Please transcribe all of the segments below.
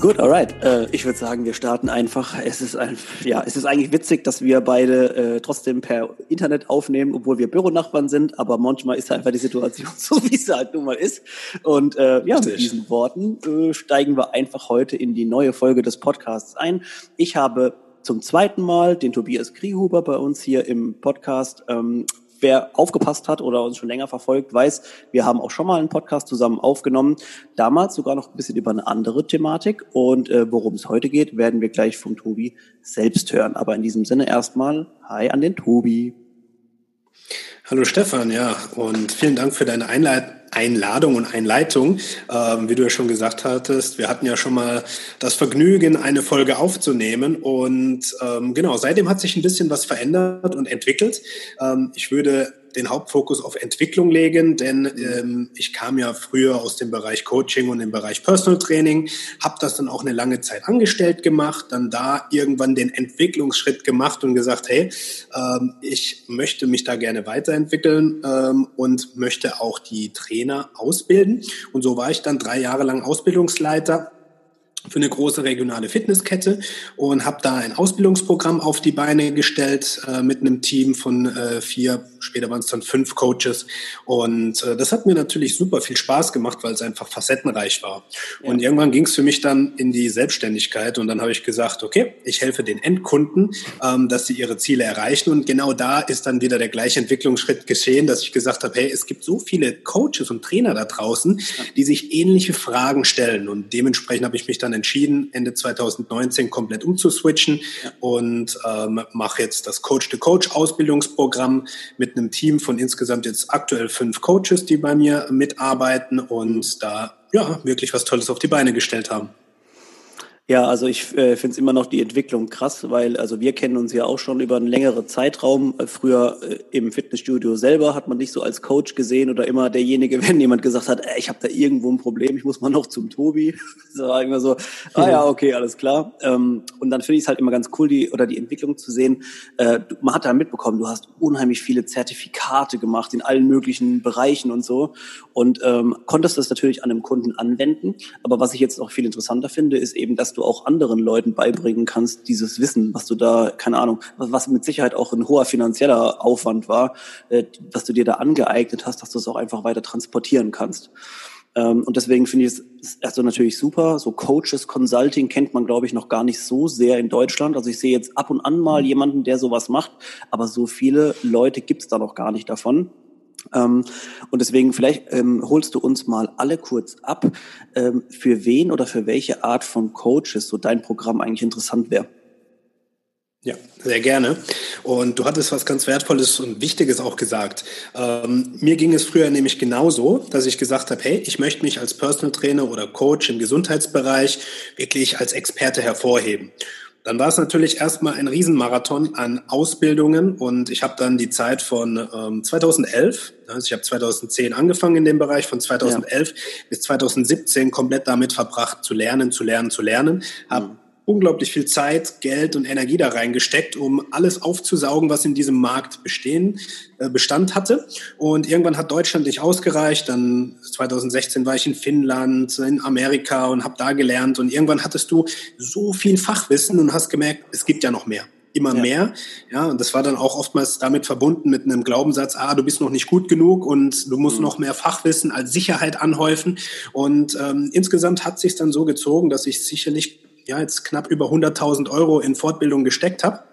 Gut, alright. Äh, ich würde sagen, wir starten einfach. Es ist ein, ja, es ist eigentlich witzig, dass wir beide äh, trotzdem per Internet aufnehmen, obwohl wir Büronachbarn sind. Aber manchmal ist einfach die Situation so, wie sie halt nun mal ist. Und äh, ja, mit diesen Worten äh, steigen wir einfach heute in die neue Folge des Podcasts ein. Ich habe zum zweiten Mal den Tobias Kriehuber bei uns hier im Podcast ähm, wer aufgepasst hat oder uns schon länger verfolgt, weiß, wir haben auch schon mal einen Podcast zusammen aufgenommen. Damals sogar noch ein bisschen über eine andere Thematik. Und äh, worum es heute geht, werden wir gleich vom Tobi selbst hören. Aber in diesem Sinne erstmal Hi an den Tobi. Hallo Stefan, ja, und vielen Dank für deine Einleitung. Einladung und Einleitung. Ähm, wie du ja schon gesagt hattest, wir hatten ja schon mal das Vergnügen, eine Folge aufzunehmen. Und ähm, genau, seitdem hat sich ein bisschen was verändert und entwickelt. Ähm, ich würde den Hauptfokus auf Entwicklung legen, denn ähm, ich kam ja früher aus dem Bereich Coaching und im Bereich Personal Training, habe das dann auch eine lange Zeit angestellt gemacht, dann da irgendwann den Entwicklungsschritt gemacht und gesagt, hey, ähm, ich möchte mich da gerne weiterentwickeln ähm, und möchte auch die Trainer ausbilden. Und so war ich dann drei Jahre lang Ausbildungsleiter für eine große regionale Fitnesskette und habe da ein Ausbildungsprogramm auf die Beine gestellt äh, mit einem Team von äh, vier, später waren es dann fünf Coaches und äh, das hat mir natürlich super viel Spaß gemacht, weil es einfach facettenreich war. Ja. Und irgendwann ging es für mich dann in die Selbstständigkeit und dann habe ich gesagt, okay, ich helfe den Endkunden, ähm, dass sie ihre Ziele erreichen und genau da ist dann wieder der gleiche Entwicklungsschritt geschehen, dass ich gesagt habe, hey, es gibt so viele Coaches und Trainer da draußen, die sich ähnliche Fragen stellen und dementsprechend habe ich mich dann entschieden, Ende 2019 komplett umzuswitchen und ähm, mache jetzt das Coach-to-Coach-Ausbildungsprogramm mit einem Team von insgesamt jetzt aktuell fünf Coaches, die bei mir mitarbeiten und da ja wirklich was Tolles auf die Beine gestellt haben. Ja, also ich äh, finde es immer noch die Entwicklung krass, weil also wir kennen uns ja auch schon über einen längeren Zeitraum. Äh, früher äh, im Fitnessstudio selber hat man nicht so als Coach gesehen oder immer derjenige, wenn jemand gesagt hat, ey, ich habe da irgendwo ein Problem, ich muss mal noch zum Tobi. Das war immer so, ah ja, okay, alles klar. Ähm, und dann finde ich es halt immer ganz cool, die oder die Entwicklung zu sehen. Äh, man hat da mitbekommen, du hast unheimlich viele Zertifikate gemacht in allen möglichen Bereichen und so und ähm, konntest das natürlich an einem Kunden anwenden. Aber was ich jetzt noch viel interessanter finde, ist eben, dass du auch anderen Leuten beibringen kannst, dieses Wissen, was du da, keine Ahnung, was mit Sicherheit auch ein hoher finanzieller Aufwand war, äh, was du dir da angeeignet hast, dass du es auch einfach weiter transportieren kannst. Ähm, und deswegen finde ich es also natürlich super. So Coaches Consulting kennt man, glaube ich, noch gar nicht so sehr in Deutschland. Also ich sehe jetzt ab und an mal jemanden, der sowas macht, aber so viele Leute gibt es da noch gar nicht davon. Ähm, und deswegen vielleicht ähm, holst du uns mal alle kurz ab, ähm, für wen oder für welche Art von Coaches so dein Programm eigentlich interessant wäre. Ja, sehr gerne. Und du hattest was ganz Wertvolles und Wichtiges auch gesagt. Ähm, mir ging es früher nämlich genauso, dass ich gesagt habe, hey, ich möchte mich als Personal Trainer oder Coach im Gesundheitsbereich wirklich als Experte hervorheben. Dann war es natürlich erstmal ein Riesenmarathon an Ausbildungen und ich habe dann die Zeit von ähm, 2011, also ich habe 2010 angefangen in dem Bereich, von 2011 ja. bis 2017 komplett damit verbracht, zu lernen, zu lernen, zu lernen. Habe mhm unglaublich viel Zeit, Geld und Energie da reingesteckt, um alles aufzusaugen, was in diesem Markt bestehen, äh, Bestand hatte. Und irgendwann hat Deutschland nicht ausgereicht. Dann 2016 war ich in Finnland, in Amerika und habe da gelernt. Und irgendwann hattest du so viel Fachwissen und hast gemerkt, es gibt ja noch mehr immer ja. mehr. Ja, und das war dann auch oftmals damit verbunden mit einem Glaubenssatz, ah, du bist noch nicht gut genug und du musst mhm. noch mehr Fachwissen als Sicherheit anhäufen. Und ähm, insgesamt hat sich dann so gezogen, dass ich sicherlich ja jetzt knapp über 100.000 Euro in Fortbildung gesteckt habe.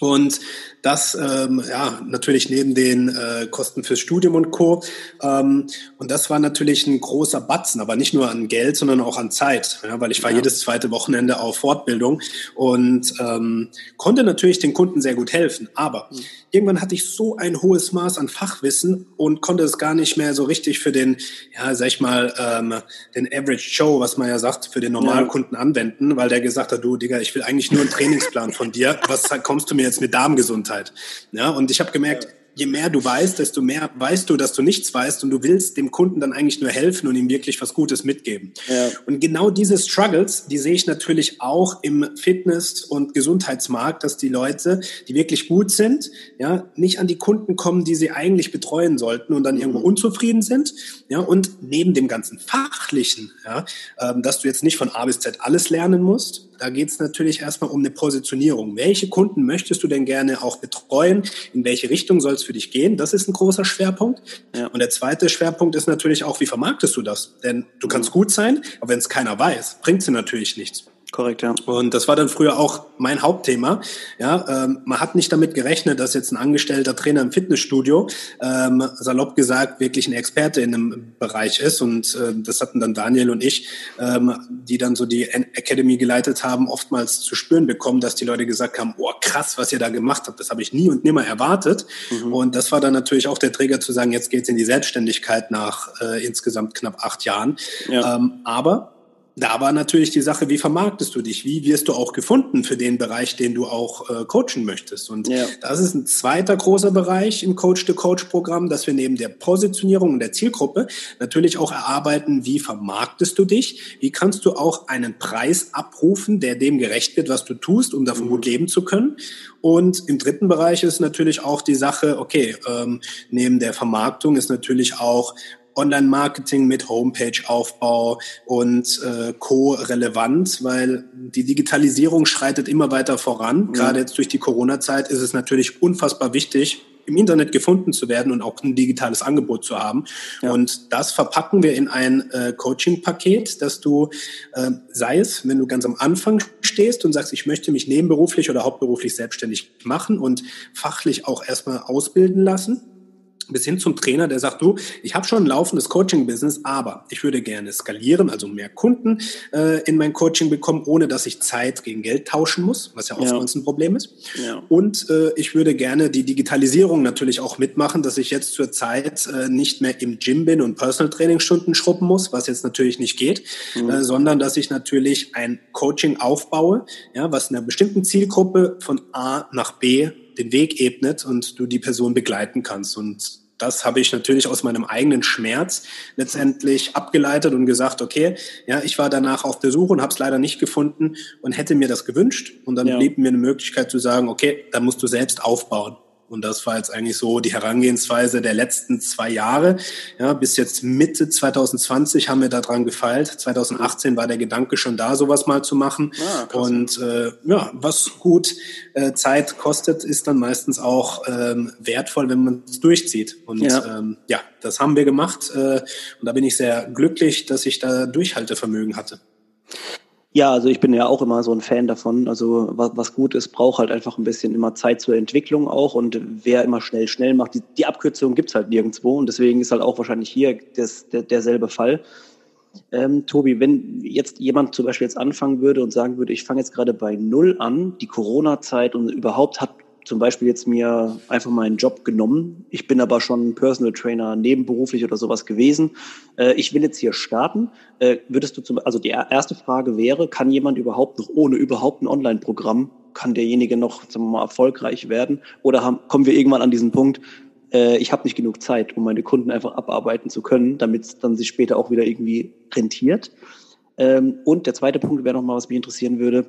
Und das ähm, ja natürlich neben den äh, Kosten fürs Studium und Co. Ähm, und das war natürlich ein großer Batzen, aber nicht nur an Geld, sondern auch an Zeit, ja, weil ich war ja. jedes zweite Wochenende auf Fortbildung und ähm, konnte natürlich den Kunden sehr gut helfen. Aber mhm. irgendwann hatte ich so ein hohes Maß an Fachwissen und konnte es gar nicht mehr so richtig für den, ja, sag ich mal, ähm, den Average Joe, was man ja sagt, für den Normalkunden ja. anwenden, weil der gesagt hat, du Digga, ich will eigentlich nur einen Trainingsplan von dir. Was kommst du mir jetzt mit Darmgesundheit? Gesundheit. Ja, und ich habe gemerkt, ja je mehr du weißt, desto mehr weißt du, dass du nichts weißt und du willst dem Kunden dann eigentlich nur helfen und ihm wirklich was Gutes mitgeben. Ja. Und genau diese Struggles, die sehe ich natürlich auch im Fitness- und Gesundheitsmarkt, dass die Leute, die wirklich gut sind, ja, nicht an die Kunden kommen, die sie eigentlich betreuen sollten und dann irgendwo mhm. unzufrieden sind. Ja, und neben dem ganzen Fachlichen, ja, ähm, dass du jetzt nicht von A bis Z alles lernen musst, da geht es natürlich erstmal um eine Positionierung. Welche Kunden möchtest du denn gerne auch betreuen? In welche Richtung soll es für dich gehen? Das ist ein großer Schwerpunkt. Und der zweite Schwerpunkt ist natürlich auch, wie vermarktest du das? Denn du kannst gut sein, aber wenn es keiner weiß, bringt es natürlich nichts. Korrekt, ja. Und das war dann früher auch mein Hauptthema. Ja, ähm, man hat nicht damit gerechnet, dass jetzt ein angestellter Trainer im Fitnessstudio, ähm, salopp gesagt, wirklich ein Experte in einem Bereich ist. Und äh, das hatten dann Daniel und ich, ähm, die dann so die Academy geleitet haben, oftmals zu spüren bekommen, dass die Leute gesagt haben, oh krass, was ihr da gemacht habt, das habe ich nie und nimmer erwartet. Mhm. Und das war dann natürlich auch der Träger zu sagen, jetzt geht's in die Selbstständigkeit nach äh, insgesamt knapp acht Jahren. Ja. Ähm, aber da war natürlich die Sache, wie vermarktest du dich? Wie wirst du auch gefunden für den Bereich, den du auch äh, coachen möchtest? Und ja. das ist ein zweiter großer Bereich im Coach-to-Coach-Programm, dass wir neben der Positionierung und der Zielgruppe natürlich auch erarbeiten, wie vermarktest du dich? Wie kannst du auch einen Preis abrufen, der dem gerecht wird, was du tust, um davon mhm. gut leben zu können? Und im dritten Bereich ist natürlich auch die Sache, okay, ähm, neben der Vermarktung ist natürlich auch Online-Marketing mit Homepage-Aufbau und äh, Co. relevant, weil die Digitalisierung schreitet immer weiter voran. Mhm. Gerade jetzt durch die Corona-Zeit ist es natürlich unfassbar wichtig, im Internet gefunden zu werden und auch ein digitales Angebot zu haben. Ja. Und das verpacken wir in ein äh, Coaching-Paket, dass du, äh, sei es, wenn du ganz am Anfang stehst und sagst, ich möchte mich nebenberuflich oder hauptberuflich selbstständig machen und fachlich auch erstmal ausbilden lassen, bis hin zum Trainer, der sagt, du, ich habe schon ein laufendes Coaching-Business, aber ich würde gerne skalieren, also mehr Kunden äh, in mein Coaching bekommen, ohne dass ich Zeit gegen Geld tauschen muss, was ja oftmals ja. ein Problem ist. Ja. Und äh, ich würde gerne die Digitalisierung natürlich auch mitmachen, dass ich jetzt zur Zeit äh, nicht mehr im Gym bin und Personal Training Stunden schrubben muss, was jetzt natürlich nicht geht, mhm. äh, sondern dass ich natürlich ein Coaching aufbaue, ja, was einer bestimmten Zielgruppe von A nach B den Weg ebnet und du die Person begleiten kannst. Und das habe ich natürlich aus meinem eigenen Schmerz letztendlich abgeleitet und gesagt, okay, ja, ich war danach auf der Suche und habe es leider nicht gefunden und hätte mir das gewünscht. Und dann ja. blieb mir eine Möglichkeit zu sagen, okay, dann musst du selbst aufbauen. Und das war jetzt eigentlich so die Herangehensweise der letzten zwei Jahre. Ja, bis jetzt Mitte 2020 haben wir daran gefeilt. 2018 war der Gedanke schon da, sowas mal zu machen. Ah, und äh, ja, was gut äh, Zeit kostet, ist dann meistens auch ähm, wertvoll, wenn man es durchzieht. Und ja. Ähm, ja, das haben wir gemacht. Äh, und da bin ich sehr glücklich, dass ich da Durchhaltevermögen hatte. Ja, also ich bin ja auch immer so ein Fan davon. Also was, was gut ist, braucht halt einfach ein bisschen immer Zeit zur Entwicklung auch. Und wer immer schnell, schnell macht, die, die Abkürzung gibt's halt nirgendwo. Und deswegen ist halt auch wahrscheinlich hier das, der, derselbe Fall. Ähm, Tobi, wenn jetzt jemand zum Beispiel jetzt anfangen würde und sagen würde, ich fange jetzt gerade bei Null an, die Corona-Zeit und überhaupt hat zum Beispiel jetzt mir einfach meinen Job genommen. Ich bin aber schon Personal Trainer nebenberuflich oder sowas gewesen. Äh, ich will jetzt hier starten. Äh, würdest du zum, also die erste Frage wäre, kann jemand überhaupt noch ohne überhaupt ein Online-Programm, kann derjenige noch sagen wir mal, erfolgreich werden? Oder haben, kommen wir irgendwann an diesen Punkt, äh, ich habe nicht genug Zeit, um meine Kunden einfach abarbeiten zu können, damit es dann sich später auch wieder irgendwie rentiert? Ähm, und der zweite Punkt wäre nochmal, was mich interessieren würde.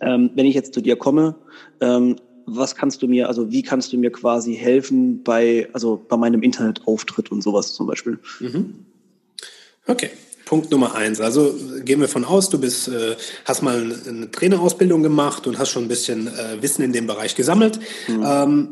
Ähm, wenn ich jetzt zu dir komme, ähm, was kannst du mir, also wie kannst du mir quasi helfen bei, also bei meinem Internetauftritt und sowas zum Beispiel? Mhm. Okay. Punkt Nummer eins. Also gehen wir von aus, du bist, äh, hast mal eine Trainerausbildung gemacht und hast schon ein bisschen äh, Wissen in dem Bereich gesammelt. Mhm. Ähm,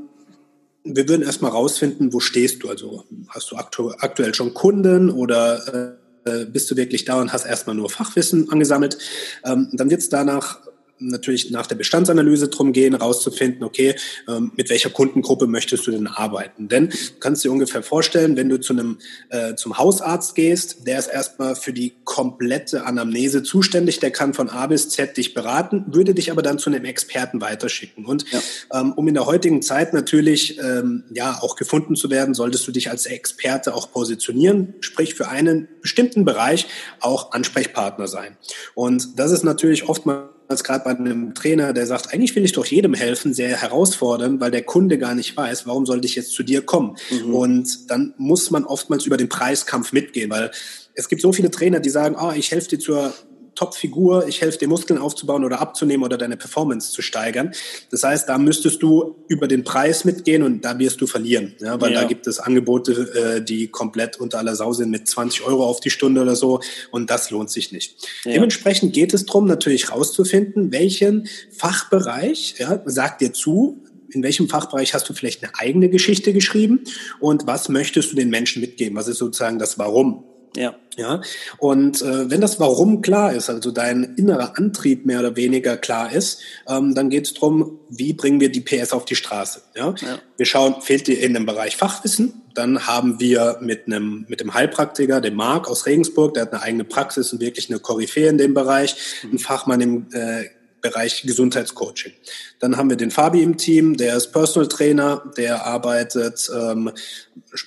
wir würden erstmal rausfinden, wo stehst du? Also hast du aktu aktuell schon Kunden oder äh, bist du wirklich da und hast erstmal nur Fachwissen angesammelt? Ähm, dann wird es danach natürlich nach der Bestandsanalyse drum gehen, rauszufinden, okay, ähm, mit welcher Kundengruppe möchtest du denn arbeiten? Denn du kannst dir ungefähr vorstellen, wenn du zu einem äh, zum Hausarzt gehst, der ist erstmal für die komplette Anamnese zuständig, der kann von A bis Z dich beraten, würde dich aber dann zu einem Experten weiterschicken. Und ja. ähm, um in der heutigen Zeit natürlich ähm, ja auch gefunden zu werden, solltest du dich als Experte auch positionieren, sprich für einen bestimmten Bereich auch Ansprechpartner sein. Und das ist natürlich oftmals als gerade bei einem Trainer, der sagt, eigentlich will ich doch jedem helfen, sehr herausfordern, weil der Kunde gar nicht weiß, warum sollte ich jetzt zu dir kommen? Mhm. Und dann muss man oftmals über den Preiskampf mitgehen, weil es gibt so viele Trainer, die sagen, ah, ich helfe dir zur Top-Figur, ich helfe dir Muskeln aufzubauen oder abzunehmen oder deine Performance zu steigern. Das heißt, da müsstest du über den Preis mitgehen und da wirst du verlieren, ja, weil ja. da gibt es Angebote, äh, die komplett unter aller Sau sind mit 20 Euro auf die Stunde oder so und das lohnt sich nicht. Ja. Dementsprechend geht es darum, natürlich rauszufinden, welchen Fachbereich ja, sagt dir zu, in welchem Fachbereich hast du vielleicht eine eigene Geschichte geschrieben und was möchtest du den Menschen mitgeben? Was ist sozusagen das Warum? Ja. Ja. Und äh, wenn das Warum klar ist, also dein innerer Antrieb mehr oder weniger klar ist, ähm, dann geht es darum, wie bringen wir die PS auf die Straße. Ja? ja. Wir schauen, fehlt dir in dem Bereich Fachwissen? Dann haben wir mit einem mit dem Heilpraktiker, dem Marc aus Regensburg, der hat eine eigene Praxis und wirklich eine Koryphäe in dem Bereich, mhm. ein Fachmann im äh, Bereich Gesundheitscoaching. Dann haben wir den Fabi im Team, der ist Personal Trainer, der arbeitet ähm,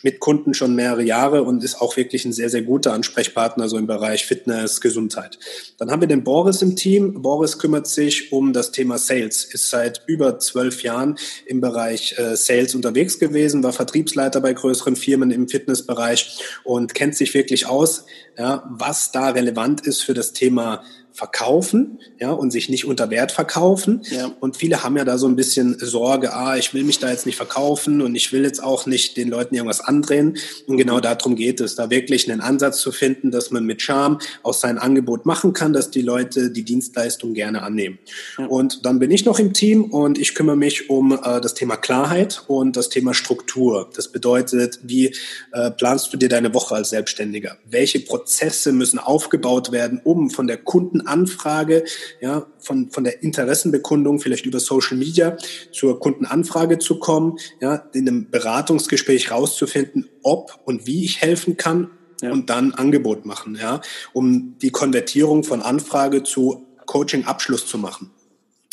mit Kunden schon mehrere Jahre und ist auch wirklich ein sehr, sehr guter Ansprechpartner so im Bereich Fitness, Gesundheit. Dann haben wir den Boris im Team. Boris kümmert sich um das Thema Sales, ist seit über zwölf Jahren im Bereich äh, Sales unterwegs gewesen, war Vertriebsleiter bei größeren Firmen im Fitnessbereich und kennt sich wirklich aus, ja, was da relevant ist für das Thema verkaufen, ja, und sich nicht unter Wert verkaufen. Ja. Und viele haben ja da so ein bisschen Sorge, ah, ich will mich da jetzt nicht verkaufen und ich will jetzt auch nicht den Leuten irgendwas andrehen. Und genau darum geht es, da wirklich einen Ansatz zu finden, dass man mit Charme aus sein Angebot machen kann, dass die Leute die Dienstleistung gerne annehmen. Ja. Und dann bin ich noch im Team und ich kümmere mich um äh, das Thema Klarheit und das Thema Struktur. Das bedeutet, wie äh, planst du dir deine Woche als Selbstständiger? Welche Prozesse müssen aufgebaut werden, um von der Kunden Kundenanfrage, ja, von, von der Interessenbekundung vielleicht über Social Media zur Kundenanfrage zu kommen, ja, in einem Beratungsgespräch rauszufinden, ob und wie ich helfen kann ja. und dann Angebot machen, ja, um die Konvertierung von Anfrage zu Coaching-Abschluss zu machen.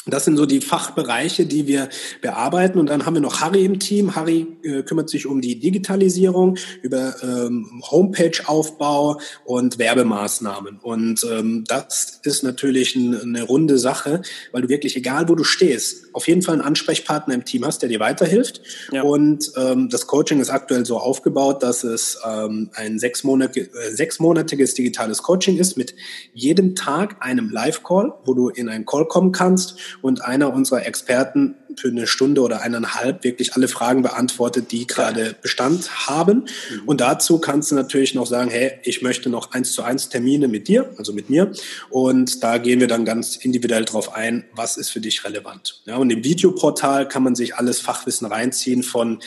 Das sind so die Fachbereiche, die wir bearbeiten. Und dann haben wir noch Harry im Team. Harry äh, kümmert sich um die Digitalisierung, über ähm, Homepage-Aufbau und Werbemaßnahmen. Und ähm, das ist natürlich ein, eine runde Sache, weil du wirklich, egal wo du stehst, auf jeden Fall einen Ansprechpartner im Team hast, der dir weiterhilft. Ja. Und ähm, das Coaching ist aktuell so aufgebaut, dass es ähm, ein äh, sechsmonatiges digitales Coaching ist mit jedem Tag einem Live-Call, wo du in einen Call kommen kannst und einer unserer Experten für eine Stunde oder eineinhalb wirklich alle Fragen beantwortet, die gerade Bestand haben. Mhm. Und dazu kannst du natürlich noch sagen, hey, ich möchte noch eins zu eins Termine mit dir, also mit mir. Und da gehen wir dann ganz individuell drauf ein, was ist für dich relevant. Ja, und im Videoportal kann man sich alles Fachwissen reinziehen von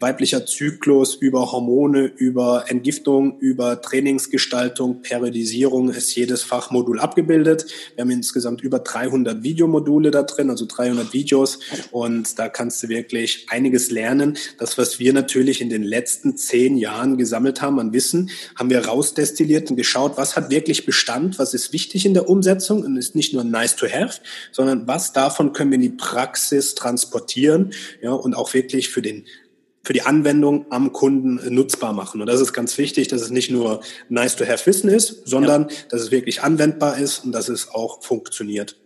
weiblicher Zyklus, über Hormone, über Entgiftung, über Trainingsgestaltung, Periodisierung ist jedes Fachmodul abgebildet. Wir haben insgesamt über 300 Videomodule da drin, also 300 Videos und da kannst du wirklich einiges lernen. Das, was wir natürlich in den letzten zehn Jahren gesammelt haben an Wissen, haben wir rausdestilliert und geschaut, was hat wirklich Bestand, was ist wichtig in der Umsetzung und ist nicht nur nice to have, sondern was davon können wir in die Praxis transportieren ja, und auch wirklich für den für die Anwendung am Kunden nutzbar machen. Und das ist ganz wichtig, dass es nicht nur nice to have Wissen ist, sondern ja. dass es wirklich anwendbar ist und dass es auch funktioniert.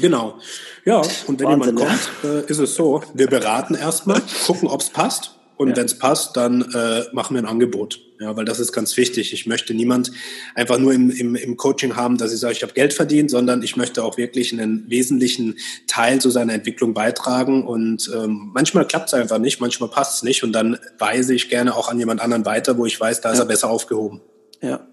Genau. Ja, und wenn Wahnsinn, jemand kommt, äh, ist es so, wir beraten erstmal, gucken, ob es passt. Und ja. wenn es passt, dann äh, machen wir ein Angebot. Ja, weil das ist ganz wichtig. Ich möchte niemand einfach nur im, im, im Coaching haben, dass ich sage, ich habe Geld verdient, sondern ich möchte auch wirklich einen wesentlichen Teil zu seiner Entwicklung beitragen. Und ähm, manchmal klappt es einfach nicht, manchmal passt es nicht. Und dann weise ich gerne auch an jemand anderen weiter, wo ich weiß, da ist er besser aufgehoben. Ja.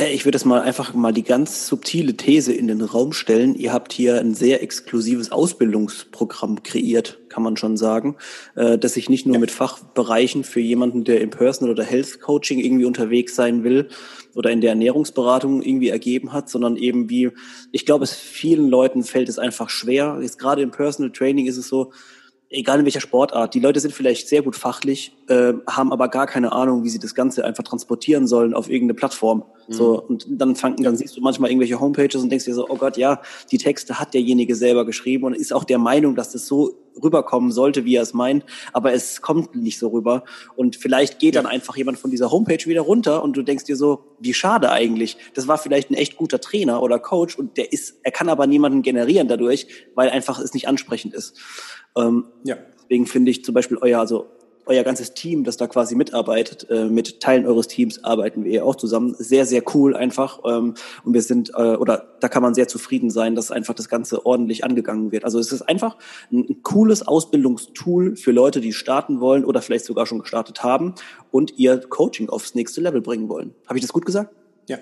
Äh, ich würde es mal einfach mal die ganz subtile These in den Raum stellen. Ihr habt hier ein sehr exklusives Ausbildungsprogramm kreiert, kann man schon sagen, äh, dass sich nicht nur mit Fachbereichen für jemanden, der im Personal oder Health Coaching irgendwie unterwegs sein will oder in der Ernährungsberatung irgendwie ergeben hat, sondern eben wie, ich glaube, es vielen Leuten fällt es einfach schwer. Jetzt gerade im Personal Training ist es so, egal in welcher Sportart, die Leute sind vielleicht sehr gut fachlich, äh, haben aber gar keine Ahnung, wie sie das Ganze einfach transportieren sollen auf irgendeine Plattform. Mhm. So, und dann fangen, dann siehst du manchmal irgendwelche Homepages und denkst dir so, oh Gott, ja, die Texte hat derjenige selber geschrieben und ist auch der Meinung, dass das so rüberkommen sollte, wie er es meint, aber es kommt nicht so rüber. Und vielleicht geht dann einfach jemand von dieser Homepage wieder runter und du denkst dir so, wie schade eigentlich. Das war vielleicht ein echt guter Trainer oder Coach und der ist, er kann aber niemanden generieren dadurch, weil einfach es nicht ansprechend ist. Ähm, ja. Deswegen finde ich zum Beispiel euer, also euer ganzes Team, das da quasi mitarbeitet, äh, mit Teilen eures Teams arbeiten wir auch zusammen. Sehr, sehr cool einfach. Ähm, und wir sind, äh, oder da kann man sehr zufrieden sein, dass einfach das Ganze ordentlich angegangen wird. Also es ist einfach ein, ein cooles Ausbildungstool für Leute, die starten wollen oder vielleicht sogar schon gestartet haben und ihr Coaching aufs nächste Level bringen wollen. Habe ich das gut gesagt? Ja.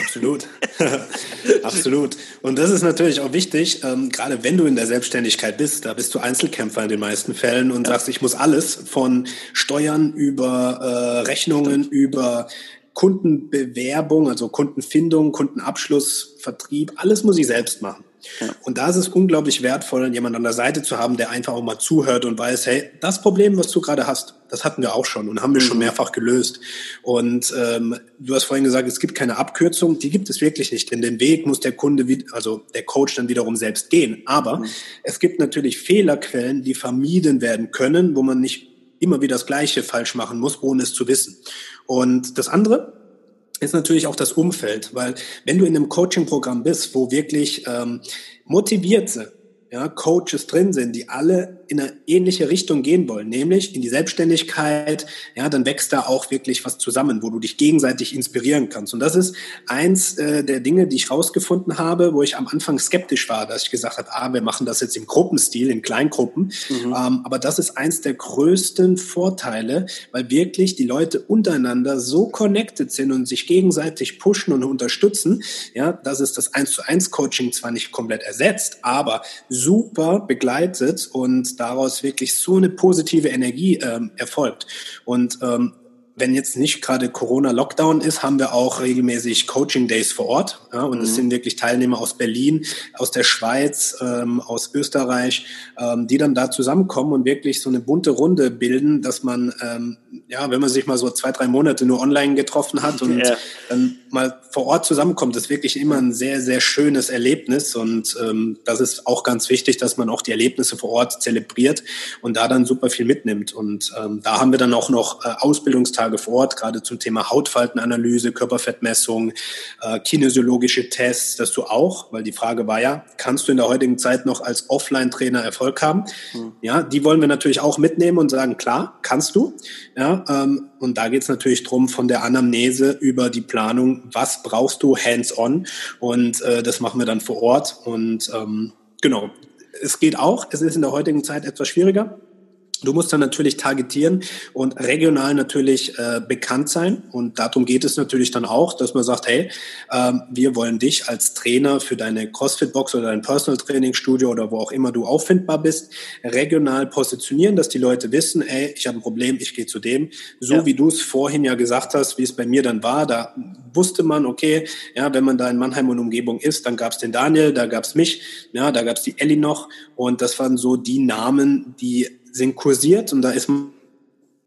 Absolut. Absolut. Und das ist natürlich auch wichtig, ähm, gerade wenn du in der Selbstständigkeit bist, da bist du Einzelkämpfer in den meisten Fällen und ja. sagst, ich muss alles von Steuern über äh, Rechnungen, Stimmt. über Kundenbewerbung, also Kundenfindung, Kundenabschluss, Vertrieb, alles muss ich selbst machen. Und da ist es unglaublich wertvoll, jemanden an der Seite zu haben, der einfach auch mal zuhört und weiß, hey, das Problem, was du gerade hast, das hatten wir auch schon und haben wir schon mhm. mehrfach gelöst. Und ähm, du hast vorhin gesagt, es gibt keine Abkürzung, die gibt es wirklich nicht, denn den Weg muss der Kunde, also der Coach dann wiederum selbst gehen. Aber mhm. es gibt natürlich Fehlerquellen, die vermieden werden können, wo man nicht immer wieder das Gleiche falsch machen muss, ohne es zu wissen. Und das andere, ist natürlich auch das Umfeld, weil wenn du in einem Coaching-Programm bist, wo wirklich ähm, motivierte ja, Coaches drin sind, die alle in eine ähnliche Richtung gehen wollen, nämlich in die Selbstständigkeit, ja, dann wächst da auch wirklich was zusammen, wo du dich gegenseitig inspirieren kannst. Und das ist eins äh, der Dinge, die ich rausgefunden habe, wo ich am Anfang skeptisch war, dass ich gesagt habe, ah, wir machen das jetzt im Gruppenstil, in Kleingruppen. Mhm. Ähm, aber das ist eins der größten Vorteile, weil wirklich die Leute untereinander so connected sind und sich gegenseitig pushen und unterstützen, ja, dass es das eins zu eins Coaching zwar nicht komplett ersetzt, aber super begleitet und daraus wirklich so eine positive Energie ähm, erfolgt. Und ähm, wenn jetzt nicht gerade Corona-Lockdown ist, haben wir auch regelmäßig Coaching-Days vor Ort. Ja, und es mhm. sind wirklich Teilnehmer aus Berlin, aus der Schweiz, ähm, aus Österreich, ähm, die dann da zusammenkommen und wirklich so eine bunte Runde bilden, dass man, ähm, ja, wenn man sich mal so zwei, drei Monate nur online getroffen hat und ja. dann mal vor Ort zusammenkommt, ist wirklich immer ein sehr, sehr schönes Erlebnis. Und ähm, das ist auch ganz wichtig, dass man auch die Erlebnisse vor Ort zelebriert und da dann super viel mitnimmt. Und ähm, da haben wir dann auch noch äh, Ausbildungstage Tage vor Ort, gerade zum Thema Hautfaltenanalyse, Körperfettmessung, äh, kinesiologische Tests, dass du auch, weil die Frage war ja, kannst du in der heutigen Zeit noch als Offline-Trainer Erfolg haben? Mhm. Ja, die wollen wir natürlich auch mitnehmen und sagen, klar, kannst du. Ja, ähm, und da geht es natürlich drum von der Anamnese über die Planung, was brauchst du hands-on? Und äh, das machen wir dann vor Ort. Und ähm, genau, es geht auch. Es ist in der heutigen Zeit etwas schwieriger. Du musst dann natürlich targetieren und regional natürlich äh, bekannt sein. Und darum geht es natürlich dann auch, dass man sagt, hey, äh, wir wollen dich als Trainer für deine CrossFit-Box oder dein Personal Training Studio oder wo auch immer du auffindbar bist, regional positionieren, dass die Leute wissen, hey, ich habe ein Problem, ich gehe zu dem. So ja. wie du es vorhin ja gesagt hast, wie es bei mir dann war, da wusste man, okay, ja, wenn man da in Mannheim und Umgebung ist, dann gab es den Daniel, da gab es mich, ja, da gab es die Ellie noch. Und das waren so die Namen, die sind kursiert und da ist man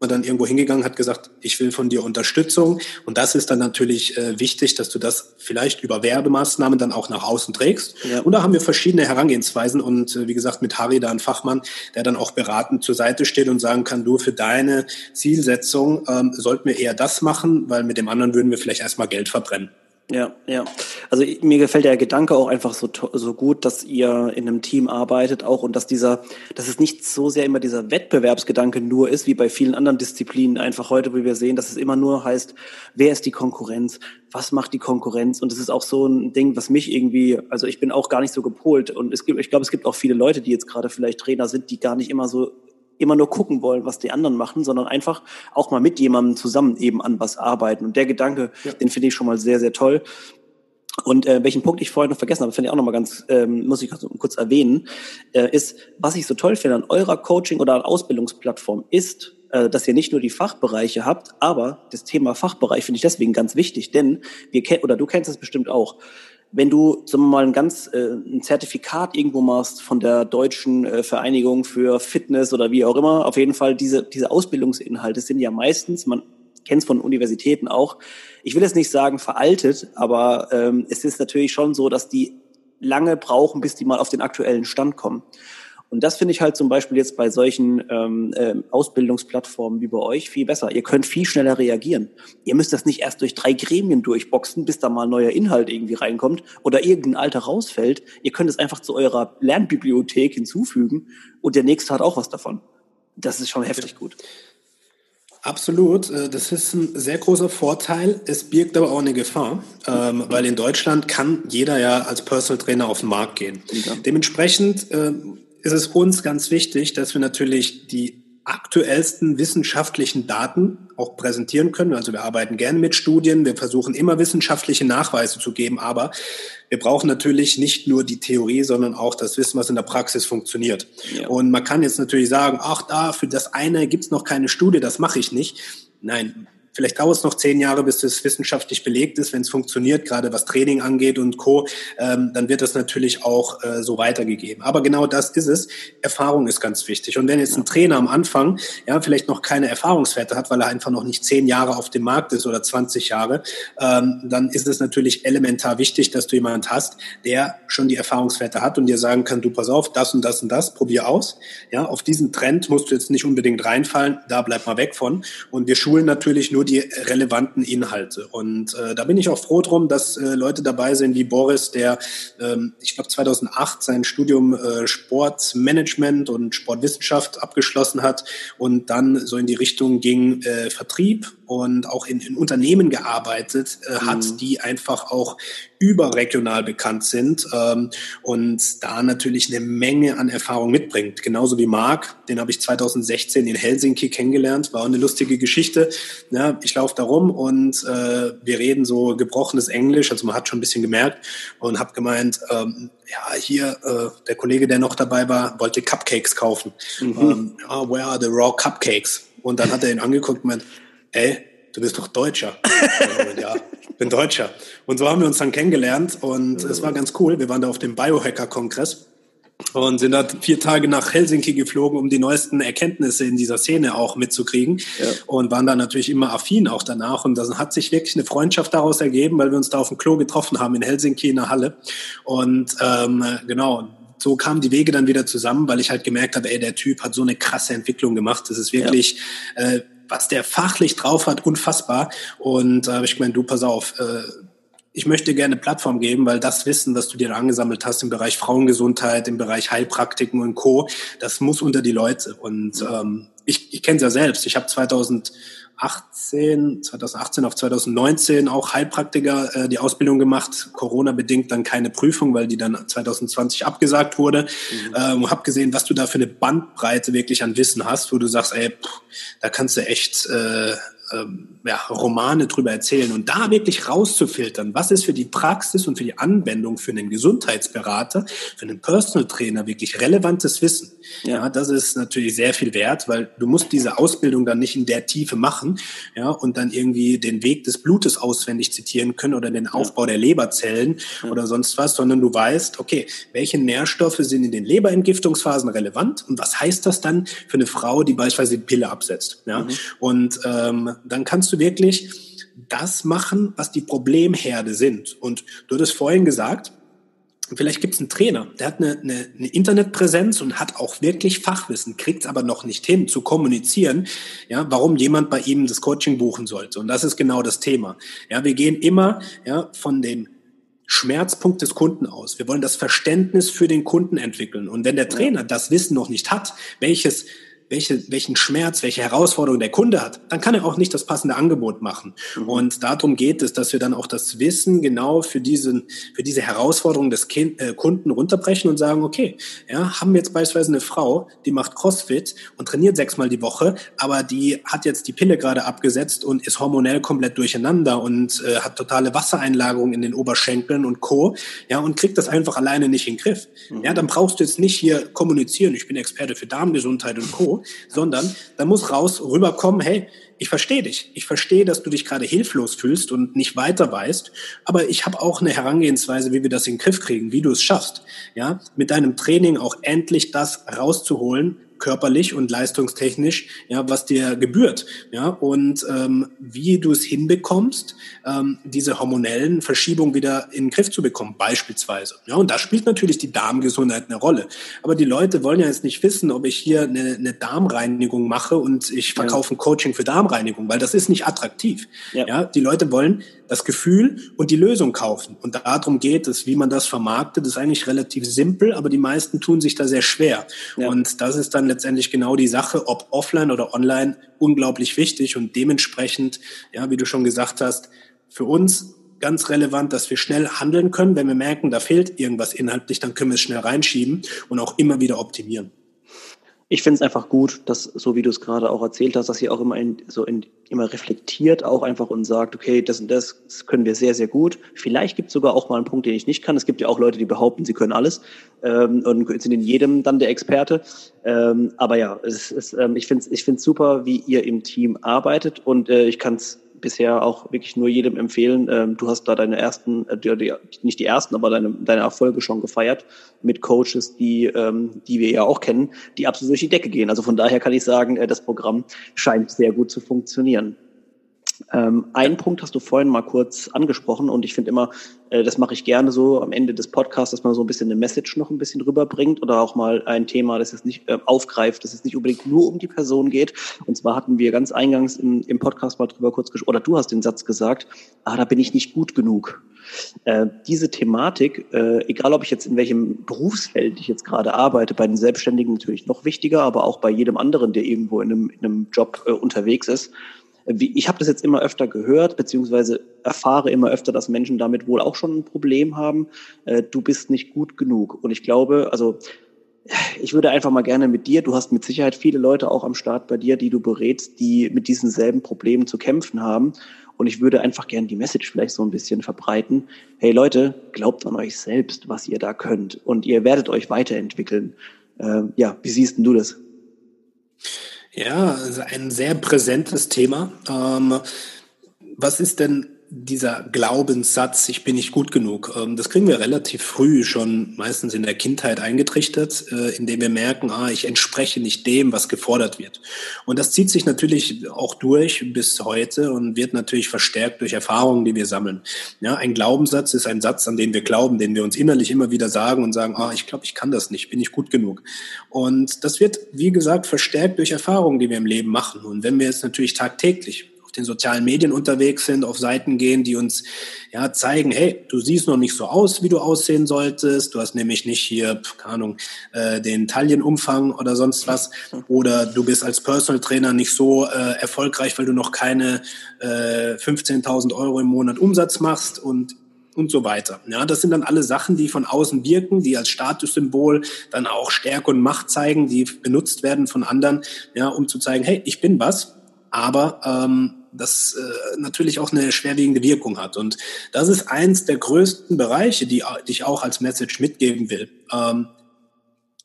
dann irgendwo hingegangen, hat gesagt, ich will von dir Unterstützung. Und das ist dann natürlich äh, wichtig, dass du das vielleicht über Werbemaßnahmen dann auch nach außen trägst. Ja. Und da haben wir verschiedene Herangehensweisen und äh, wie gesagt mit Harry da ein Fachmann, der dann auch beratend zur Seite steht und sagen kann, du für deine Zielsetzung ähm, sollten wir eher das machen, weil mit dem anderen würden wir vielleicht erstmal Geld verbrennen. Ja, ja. Also mir gefällt der Gedanke auch einfach so, so gut, dass ihr in einem Team arbeitet auch und dass dieser, dass es nicht so sehr immer dieser Wettbewerbsgedanke nur ist, wie bei vielen anderen Disziplinen einfach heute, wie wir sehen, dass es immer nur heißt, wer ist die Konkurrenz? Was macht die Konkurrenz? Und es ist auch so ein Ding, was mich irgendwie, also ich bin auch gar nicht so gepolt und es gibt, ich glaube, es gibt auch viele Leute, die jetzt gerade vielleicht Trainer sind, die gar nicht immer so immer nur gucken wollen, was die anderen machen, sondern einfach auch mal mit jemandem zusammen eben an was arbeiten. Und der Gedanke, ja. den finde ich schon mal sehr, sehr toll. Und äh, welchen Punkt ich vorhin noch vergessen habe, finde ich auch noch mal ganz, ähm, muss ich kurz erwähnen, äh, ist, was ich so toll finde an eurer Coaching- oder Ausbildungsplattform ist, äh, dass ihr nicht nur die Fachbereiche habt, aber das Thema Fachbereich finde ich deswegen ganz wichtig, denn wir kennen, oder du kennst es bestimmt auch, wenn du, sagen wir mal, ein ganz äh, ein Zertifikat irgendwo machst von der deutschen äh, Vereinigung für Fitness oder wie auch immer, auf jeden Fall diese diese Ausbildungsinhalte sind ja meistens, man kennt es von Universitäten auch. Ich will jetzt nicht sagen veraltet, aber ähm, es ist natürlich schon so, dass die lange brauchen, bis die mal auf den aktuellen Stand kommen. Und das finde ich halt zum Beispiel jetzt bei solchen ähm, äh, Ausbildungsplattformen wie bei euch viel besser. Ihr könnt viel schneller reagieren. Ihr müsst das nicht erst durch drei Gremien durchboxen, bis da mal neuer Inhalt irgendwie reinkommt oder irgendein alter rausfällt. Ihr könnt es einfach zu eurer Lernbibliothek hinzufügen und der nächste hat auch was davon. Das ist schon heftig gut. Absolut, äh, das ist ein sehr großer Vorteil. Es birgt aber auch eine Gefahr, ähm, weil in Deutschland kann jeder ja als Personal Trainer auf den Markt gehen. Ja. Dementsprechend ähm, ist es uns ganz wichtig, dass wir natürlich die aktuellsten wissenschaftlichen Daten auch präsentieren können. Also wir arbeiten gerne mit Studien, wir versuchen immer wissenschaftliche Nachweise zu geben, aber wir brauchen natürlich nicht nur die Theorie, sondern auch das Wissen, was in der Praxis funktioniert. Ja. Und man kann jetzt natürlich sagen, ach da, für das eine gibt's noch keine Studie, das mache ich nicht. Nein, Vielleicht dauert es noch zehn Jahre, bis das wissenschaftlich belegt ist. Wenn es funktioniert, gerade was Training angeht und Co., ähm, dann wird das natürlich auch äh, so weitergegeben. Aber genau das ist es. Erfahrung ist ganz wichtig. Und wenn jetzt ein Trainer am Anfang ja vielleicht noch keine Erfahrungswerte hat, weil er einfach noch nicht zehn Jahre auf dem Markt ist oder 20 Jahre, ähm, dann ist es natürlich elementar wichtig, dass du jemand hast, der schon die Erfahrungswerte hat und dir sagen kann, du pass auf, das und das und das, probier aus. Ja, auf diesen Trend musst du jetzt nicht unbedingt reinfallen, da bleib mal weg von. Und wir schulen natürlich nur nur die relevanten Inhalte. Und äh, da bin ich auch froh drum, dass äh, Leute dabei sind wie Boris, der, ähm, ich glaube 2008 sein Studium äh, Sportmanagement und Sportwissenschaft abgeschlossen hat und dann so in die Richtung ging äh, Vertrieb und auch in, in Unternehmen gearbeitet äh, hat, mhm. die einfach auch überregional bekannt sind ähm, und da natürlich eine Menge an Erfahrung mitbringt. Genauso wie Marc, den habe ich 2016 in Helsinki kennengelernt, war eine lustige Geschichte. Ja, ich laufe da rum und äh, wir reden so gebrochenes Englisch, also man hat schon ein bisschen gemerkt und habe gemeint, ähm, ja, hier, äh, der Kollege, der noch dabei war, wollte Cupcakes kaufen. Mhm. Ähm, ja, where are the raw cupcakes? Und dann hat er ihn angeguckt und meint, ey, du bist doch Deutscher. ja, bin Deutscher. Und so haben wir uns dann kennengelernt und es war ganz cool. Wir waren da auf dem Biohacker-Kongress und sind da vier Tage nach Helsinki geflogen, um die neuesten Erkenntnisse in dieser Szene auch mitzukriegen ja. und waren da natürlich immer affin auch danach und das hat sich wirklich eine Freundschaft daraus ergeben, weil wir uns da auf dem Klo getroffen haben in Helsinki in der Halle und ähm, genau so kamen die Wege dann wieder zusammen, weil ich halt gemerkt habe, ey, der Typ hat so eine krasse Entwicklung gemacht. Das ist wirklich ja. äh, was der fachlich drauf hat, unfassbar. Und äh, ich gemeint, du, pass auf, äh, ich möchte gerne Plattform geben, weil das Wissen, das du dir angesammelt hast im Bereich Frauengesundheit, im Bereich Heilpraktiken und Co., das muss unter die Leute. Und ähm, ich, ich kenne es ja selbst. Ich habe 2000 2018, 2018 auf 2019 auch Heilpraktiker äh, die Ausbildung gemacht. Corona bedingt dann keine Prüfung, weil die dann 2020 abgesagt wurde. Mhm. Ähm, hab gesehen, was du da für eine Bandbreite wirklich an Wissen hast, wo du sagst, ey, pff, da kannst du echt äh, ähm, ja, Romane drüber erzählen und da wirklich rauszufiltern, was ist für die Praxis und für die Anwendung für einen Gesundheitsberater, für einen Personal Trainer wirklich relevantes Wissen. Ja. das ist natürlich sehr viel wert, weil du musst diese Ausbildung dann nicht in der Tiefe machen, ja, und dann irgendwie den Weg des Blutes auswendig zitieren können oder den Aufbau der Leberzellen ja. oder sonst was, sondern du weißt, okay, welche Nährstoffe sind in den Leberentgiftungsphasen relevant und was heißt das dann für eine Frau, die beispielsweise die Pille absetzt, ja, mhm. und ähm, dann kannst du wirklich das machen, was die Problemherde sind. Und du hattest vorhin gesagt, vielleicht gibt es einen Trainer, der hat eine, eine, eine Internetpräsenz und hat auch wirklich Fachwissen, kriegt es aber noch nicht hin zu kommunizieren, ja, warum jemand bei ihm das Coaching buchen sollte. Und das ist genau das Thema. Ja, wir gehen immer ja, von dem Schmerzpunkt des Kunden aus. Wir wollen das Verständnis für den Kunden entwickeln. Und wenn der Trainer das Wissen noch nicht hat, welches welche, welchen Schmerz, welche Herausforderung der Kunde hat, dann kann er auch nicht das passende Angebot machen. Mhm. Und darum geht es, dass wir dann auch das Wissen genau für diesen, für diese Herausforderung des kind, äh, Kunden runterbrechen und sagen, okay, ja, haben wir jetzt beispielsweise eine Frau, die macht Crossfit und trainiert sechsmal die Woche, aber die hat jetzt die Pille gerade abgesetzt und ist hormonell komplett durcheinander und äh, hat totale Wassereinlagerung in den Oberschenkeln und Co. Ja, und kriegt das einfach alleine nicht in den Griff. Mhm. Ja, dann brauchst du jetzt nicht hier kommunizieren, ich bin Experte für Darmgesundheit und Co so, sondern da muss raus rüberkommen, hey, ich verstehe dich. Ich verstehe, dass du dich gerade hilflos fühlst und nicht weiter weißt. Aber ich habe auch eine Herangehensweise, wie wir das in den Griff kriegen, wie du es schaffst. Ja, mit deinem Training auch endlich das rauszuholen, körperlich und leistungstechnisch, ja, was dir gebührt, ja, und ähm, wie du es hinbekommst, ähm, diese hormonellen Verschiebungen wieder in den Griff zu bekommen, beispielsweise. Ja, und da spielt natürlich die Darmgesundheit eine Rolle. Aber die Leute wollen ja jetzt nicht wissen, ob ich hier eine, eine Darmreinigung mache und ich verkaufe ein Coaching für Darmreinigung, weil das ist nicht attraktiv. Ja. ja, die Leute wollen das Gefühl und die Lösung kaufen. Und darum geht es, wie man das vermarktet, ist eigentlich relativ simpel, aber die meisten tun sich da sehr schwer. Ja. Und das ist dann letztendlich genau die Sache, ob offline oder online, unglaublich wichtig und dementsprechend, ja, wie du schon gesagt hast, für uns ganz relevant, dass wir schnell handeln können. Wenn wir merken, da fehlt irgendwas inhaltlich, dann können wir es schnell reinschieben und auch immer wieder optimieren ich finde es einfach gut, dass, so wie du es gerade auch erzählt hast, dass ihr auch immer in, so in, immer reflektiert auch einfach und sagt, okay, das und das, können wir sehr, sehr gut. Vielleicht gibt es sogar auch mal einen Punkt, den ich nicht kann. Es gibt ja auch Leute, die behaupten, sie können alles ähm, und sind in jedem dann der Experte. Ähm, aber ja, es ist, ähm, ich finde es ich find's super, wie ihr im Team arbeitet und äh, ich kann es bisher auch wirklich nur jedem empfehlen. Ähm, du hast da deine ersten, äh, die, nicht die ersten, aber deine, deine Erfolge schon gefeiert mit Coaches, die, ähm, die wir ja auch kennen, die absolut durch die Decke gehen. Also von daher kann ich sagen, äh, das Programm scheint sehr gut zu funktionieren. Ähm, einen Punkt hast du vorhin mal kurz angesprochen und ich finde immer, äh, das mache ich gerne so am Ende des Podcasts, dass man so ein bisschen eine Message noch ein bisschen rüberbringt oder auch mal ein Thema, das es nicht äh, aufgreift, dass es nicht unbedingt nur um die Person geht. Und zwar hatten wir ganz eingangs im, im Podcast mal drüber kurz gesprochen, oder du hast den Satz gesagt, ah, da bin ich nicht gut genug. Äh, diese Thematik, äh, egal ob ich jetzt in welchem Berufsfeld ich jetzt gerade arbeite, bei den Selbstständigen natürlich noch wichtiger, aber auch bei jedem anderen, der irgendwo in einem, in einem Job äh, unterwegs ist, ich habe das jetzt immer öfter gehört, beziehungsweise erfahre immer öfter, dass Menschen damit wohl auch schon ein Problem haben. Äh, du bist nicht gut genug. Und ich glaube, also ich würde einfach mal gerne mit dir, du hast mit Sicherheit viele Leute auch am Start bei dir, die du berätst, die mit diesen selben Problemen zu kämpfen haben. Und ich würde einfach gerne die Message vielleicht so ein bisschen verbreiten. Hey Leute, glaubt an euch selbst, was ihr da könnt. Und ihr werdet euch weiterentwickeln. Ähm, ja, wie siehst denn du das? Ja, also ein sehr präsentes Thema. Ähm, was ist denn dieser Glaubenssatz, ich bin nicht gut genug, ähm, das kriegen wir relativ früh schon meistens in der Kindheit eingetrichtert, äh, indem wir merken, ah, ich entspreche nicht dem, was gefordert wird. Und das zieht sich natürlich auch durch bis heute und wird natürlich verstärkt durch Erfahrungen, die wir sammeln. Ja, ein Glaubenssatz ist ein Satz, an den wir glauben, den wir uns innerlich immer wieder sagen und sagen, ah, ich glaube, ich kann das nicht, bin ich gut genug. Und das wird, wie gesagt, verstärkt durch Erfahrungen, die wir im Leben machen. Und wenn wir jetzt natürlich tagtäglich auf den sozialen Medien unterwegs sind, auf Seiten gehen, die uns ja zeigen, hey, du siehst noch nicht so aus, wie du aussehen solltest. Du hast nämlich nicht hier, keine Ahnung, äh, den Taillenumfang oder sonst was. Oder du bist als Personal Trainer nicht so äh, erfolgreich, weil du noch keine äh, 15.000 Euro im Monat Umsatz machst und und so weiter. Ja, das sind dann alle Sachen, die von außen wirken, die als Statussymbol dann auch Stärke und Macht zeigen, die benutzt werden von anderen, ja, um zu zeigen, hey, ich bin was. Aber ähm, das äh, natürlich auch eine schwerwiegende Wirkung hat. Und das ist eins der größten Bereiche, die, die ich auch als Message mitgeben will. Ähm,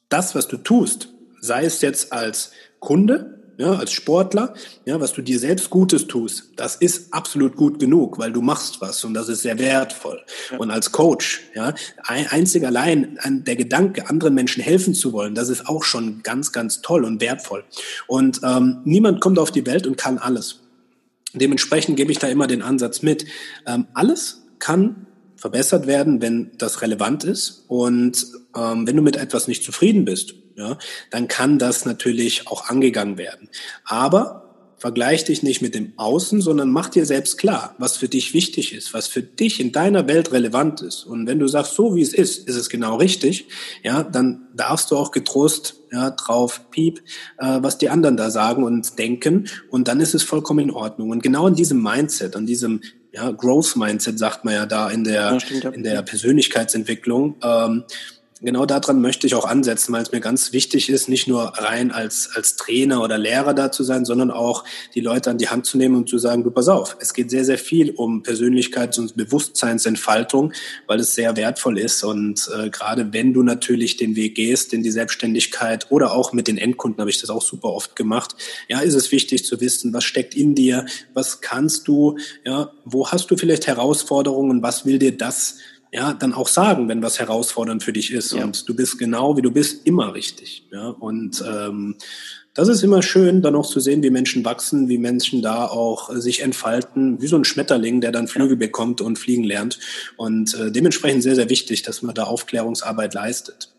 das, was du tust, sei es jetzt als Kunde, ja, als Sportler, ja, was du dir selbst Gutes tust, das ist absolut gut genug, weil du machst was und das ist sehr wertvoll. Ja. Und als Coach, ja, einzig allein der Gedanke, anderen Menschen helfen zu wollen, das ist auch schon ganz, ganz toll und wertvoll. Und ähm, niemand kommt auf die Welt und kann alles. Dementsprechend gebe ich da immer den Ansatz mit. Ähm, alles kann verbessert werden, wenn das relevant ist. Und ähm, wenn du mit etwas nicht zufrieden bist, ja, dann kann das natürlich auch angegangen werden. Aber Vergleich dich nicht mit dem Außen, sondern mach dir selbst klar, was für dich wichtig ist, was für dich in deiner Welt relevant ist. Und wenn du sagst, so wie es ist, ist es genau richtig, ja, dann darfst du auch getrost ja, drauf piep, äh, was die anderen da sagen und denken. Und dann ist es vollkommen in Ordnung. Und genau in diesem Mindset, an diesem ja, Growth Mindset, sagt man ja da in der, ja, stimmt, ja. in der Persönlichkeitsentwicklung, ähm, genau daran möchte ich auch ansetzen, weil es mir ganz wichtig ist, nicht nur rein als, als Trainer oder Lehrer da zu sein, sondern auch die Leute an die Hand zu nehmen und zu sagen, du pass auf, es geht sehr, sehr viel um Persönlichkeits- und Bewusstseinsentfaltung, weil es sehr wertvoll ist. Und äh, gerade wenn du natürlich den Weg gehst in die Selbstständigkeit oder auch mit den Endkunden, habe ich das auch super oft gemacht, ja, ist es wichtig zu wissen, was steckt in dir, was kannst du, ja, wo hast du vielleicht Herausforderungen, was will dir das ja, dann auch sagen, wenn was herausfordernd für dich ist. Ja. Und du bist genau wie du bist, immer richtig. Ja, und ähm, das ist immer schön, dann auch zu sehen, wie Menschen wachsen, wie Menschen da auch sich entfalten, wie so ein Schmetterling, der dann Flügel bekommt und fliegen lernt. Und äh, dementsprechend sehr, sehr wichtig, dass man da Aufklärungsarbeit leistet.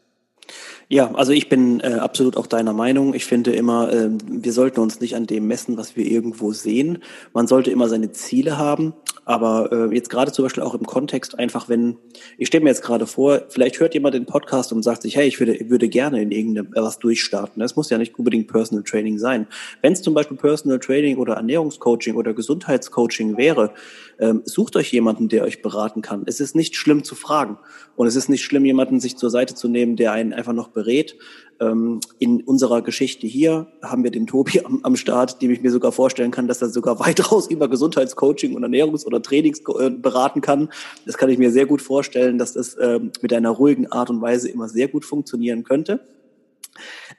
Ja, also ich bin äh, absolut auch deiner Meinung. Ich finde immer, äh, wir sollten uns nicht an dem messen, was wir irgendwo sehen. Man sollte immer seine Ziele haben. Aber äh, jetzt gerade zum Beispiel auch im Kontext einfach, wenn, ich stelle mir jetzt gerade vor, vielleicht hört jemand den Podcast und sagt sich, hey, ich würde, würde gerne in irgendeinem äh, was durchstarten. Das muss ja nicht unbedingt Personal Training sein. Wenn es zum Beispiel Personal Training oder Ernährungscoaching oder Gesundheitscoaching wäre, ähm, sucht euch jemanden, der euch beraten kann. Es ist nicht schlimm zu fragen. Und es ist nicht schlimm, jemanden sich zur Seite zu nehmen, der einen einfach noch berät. Ähm, in unserer Geschichte hier haben wir den Tobi am, am Start, dem ich mir sogar vorstellen kann, dass er sogar weitaus über Gesundheitscoaching und Ernährungs- oder Trainings äh, beraten kann. Das kann ich mir sehr gut vorstellen, dass das ähm, mit einer ruhigen Art und Weise immer sehr gut funktionieren könnte.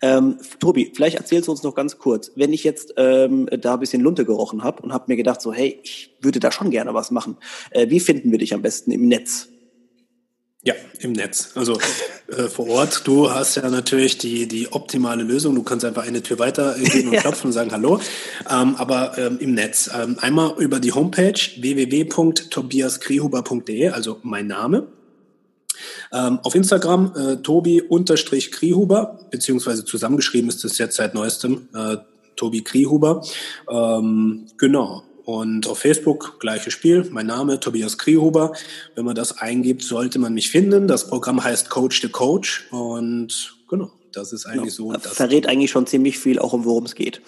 Ähm, Tobi, vielleicht erzählst du uns noch ganz kurz, wenn ich jetzt ähm, da ein bisschen Lunte gerochen habe und habe mir gedacht, so hey, ich würde da schon gerne was machen. Äh, wie finden wir dich am besten im Netz? Ja, im Netz. Also äh, vor Ort, du hast ja natürlich die, die optimale Lösung. Du kannst einfach eine Tür weiter gehen und ja. klopfen und sagen Hallo. Ähm, aber ähm, im Netz. Ähm, einmal über die Homepage www.tobiaskrihuber.de, also mein Name. Ähm, auf Instagram äh, Tobi-Krihuber, beziehungsweise zusammengeschrieben ist es jetzt seit neuestem äh, Tobi Krihuber. Ähm, genau. Und auf Facebook gleiches Spiel. Mein Name Tobias Kriehuber. Wenn man das eingibt, sollte man mich finden. Das Programm heißt Coach the Coach. Und genau, das ist eigentlich genau. so. Das verrät eigentlich schon ziemlich viel, auch um worum es geht.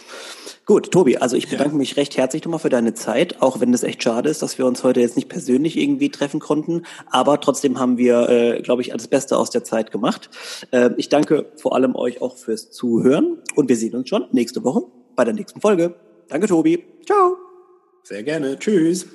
Gut, Tobi, also ich bedanke ja. mich recht herzlich nochmal für deine Zeit, auch wenn es echt schade ist, dass wir uns heute jetzt nicht persönlich irgendwie treffen konnten. Aber trotzdem haben wir, äh, glaube ich, alles Beste aus der Zeit gemacht. Äh, ich danke vor allem euch auch fürs Zuhören und wir sehen uns schon nächste Woche bei der nächsten Folge. Danke, Tobi. Ciao. Sehr gerne. Tschüss.